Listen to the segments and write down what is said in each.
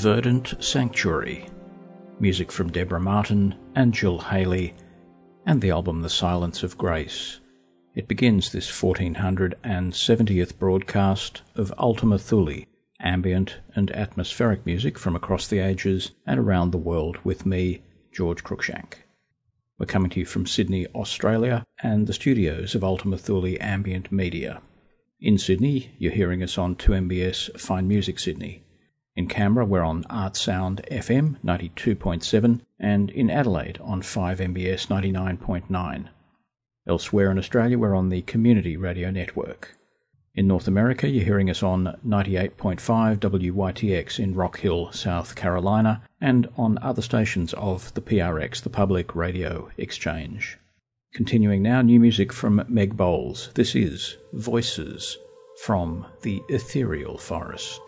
Verdant Sanctuary, music from Deborah Martin and Jill Haley, and the album The Silence of Grace. It begins this 1470th broadcast of Ultima Thule, ambient and atmospheric music from across the ages and around the world with me, George Cruikshank. We're coming to you from Sydney, Australia, and the studios of Ultima Thule Ambient Media. In Sydney, you're hearing us on 2MBS Fine Music Sydney. Canberra, we're on Artsound FM 92.7 and in Adelaide on 5MBS 99.9. Elsewhere in Australia, we're on the Community Radio Network. In North America, you're hearing us on 98.5 WYTX in Rock Hill, South Carolina, and on other stations of the PRX, the Public Radio Exchange. Continuing now, new music from Meg Bowles. This is Voices from the Ethereal Forest.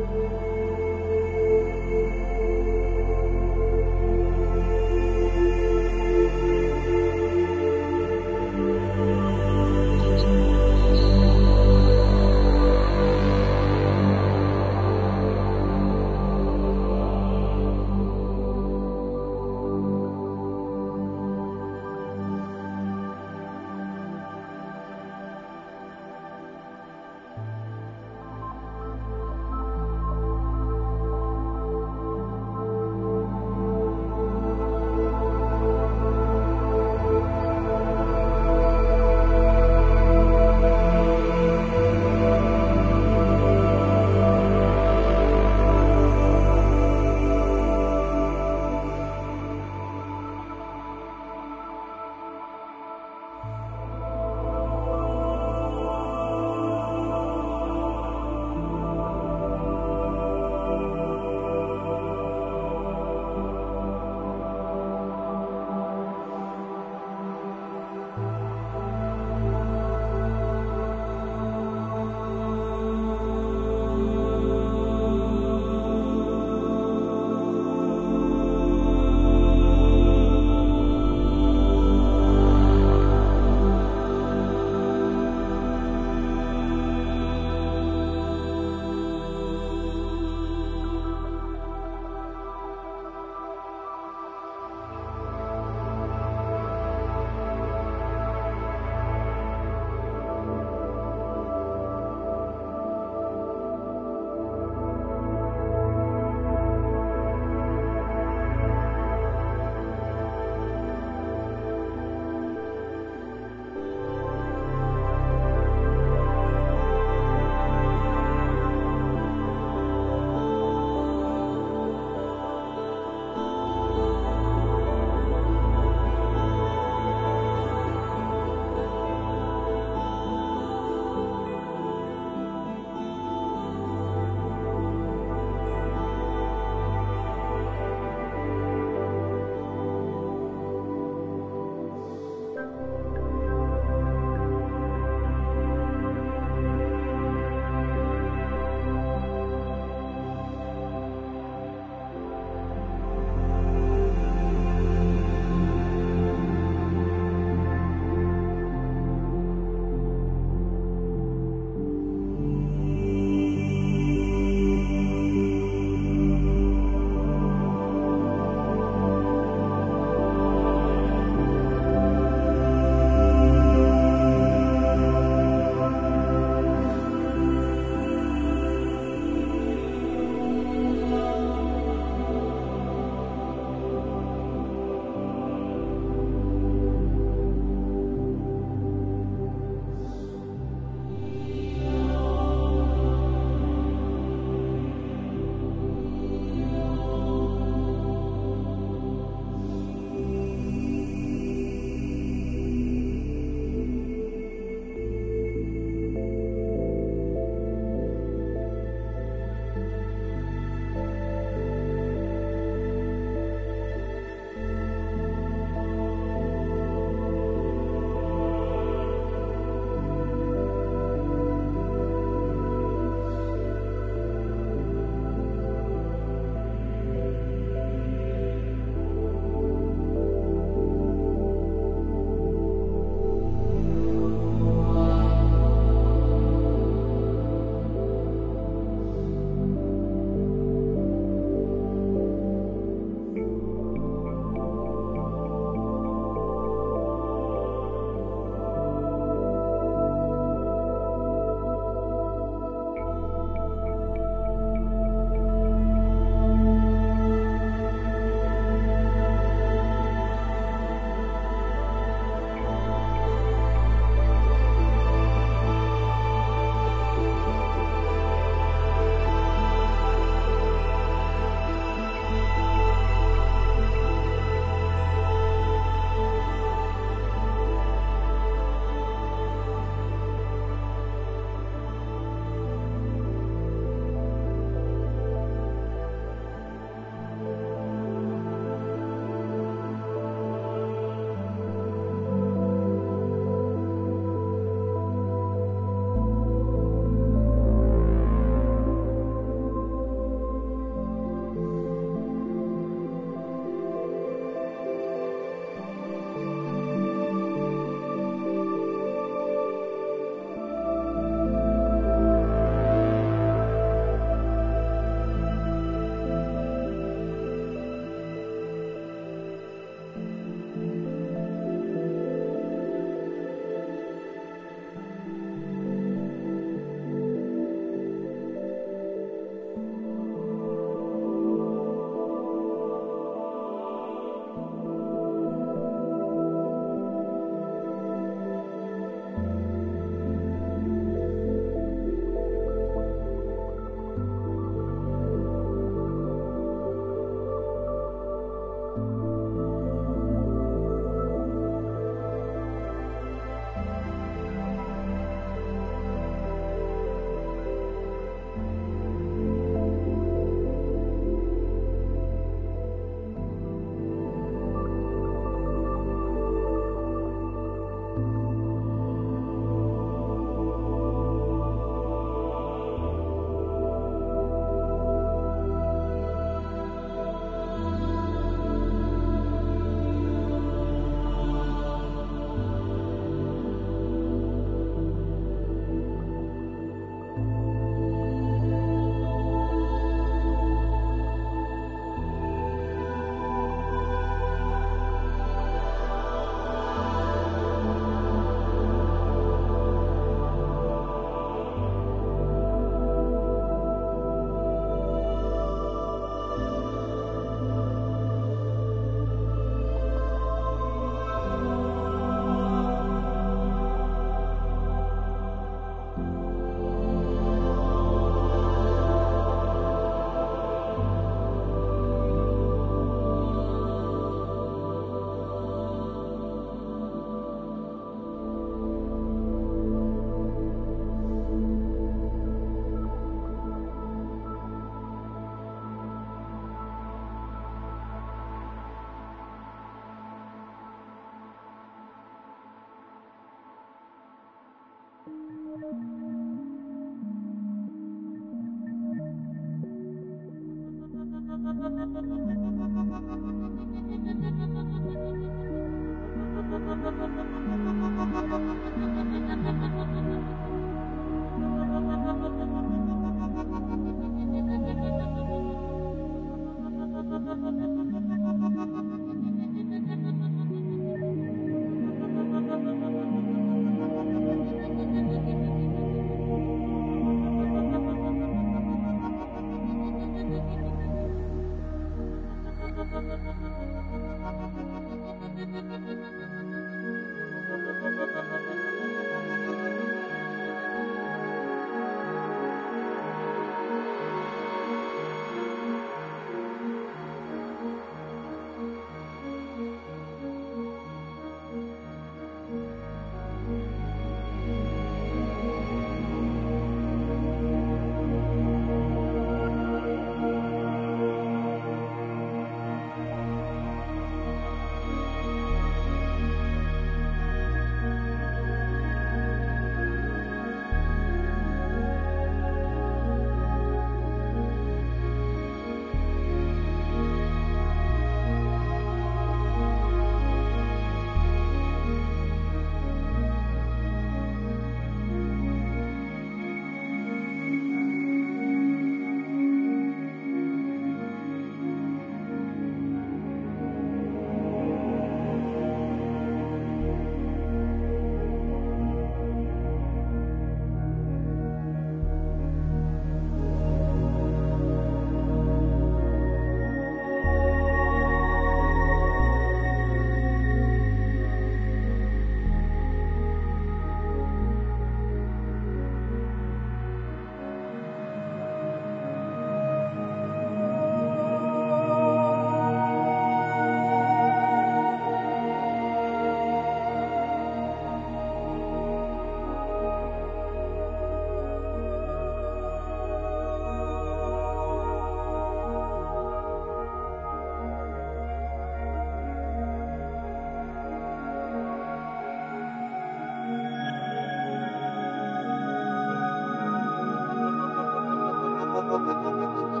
Thank you.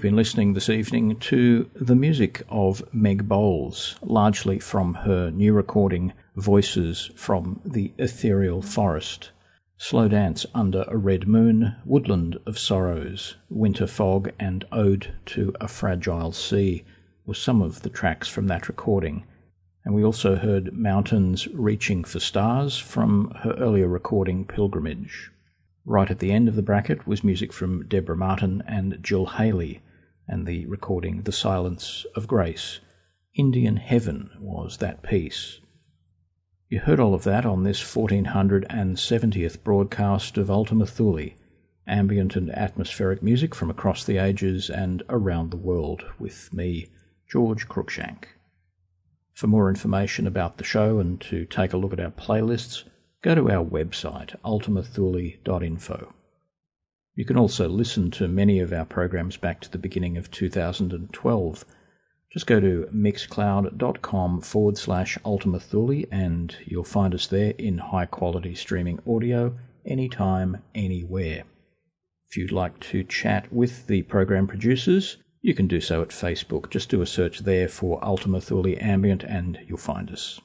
We've been listening this evening to the music of Meg Bowles, largely from her new recording Voices from the Ethereal Forest. Slow Dance Under a Red Moon, Woodland of Sorrows, Winter Fog, and Ode to a Fragile Sea were some of the tracks from that recording. And we also heard Mountains Reaching for Stars from her earlier recording Pilgrimage. Right at the end of the bracket was music from Deborah Martin and Jill Haley, and the recording The Silence of Grace. Indian Heaven was that piece. You heard all of that on this 1470th broadcast of Ultima Thule, ambient and atmospheric music from across the ages and around the world, with me, George Cruikshank. For more information about the show and to take a look at our playlists, go to our website, ultimathule.info. You can also listen to many of our programs back to the beginning of 2012. Just go to mixcloud.com forward slash ultimathule and you'll find us there in high quality streaming audio anytime, anywhere. If you'd like to chat with the program producers, you can do so at Facebook. Just do a search there for Ultima Thule Ambient and you'll find us.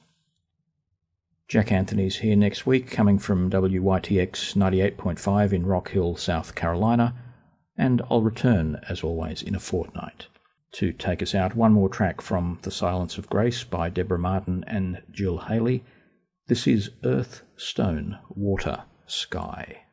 Jack Anthony's here next week, coming from WYTX 98.5 in Rock Hill, South Carolina, and I'll return, as always, in a fortnight. To take us out, one more track from The Silence of Grace by Deborah Martin and Jill Haley. This is Earth, Stone, Water, Sky.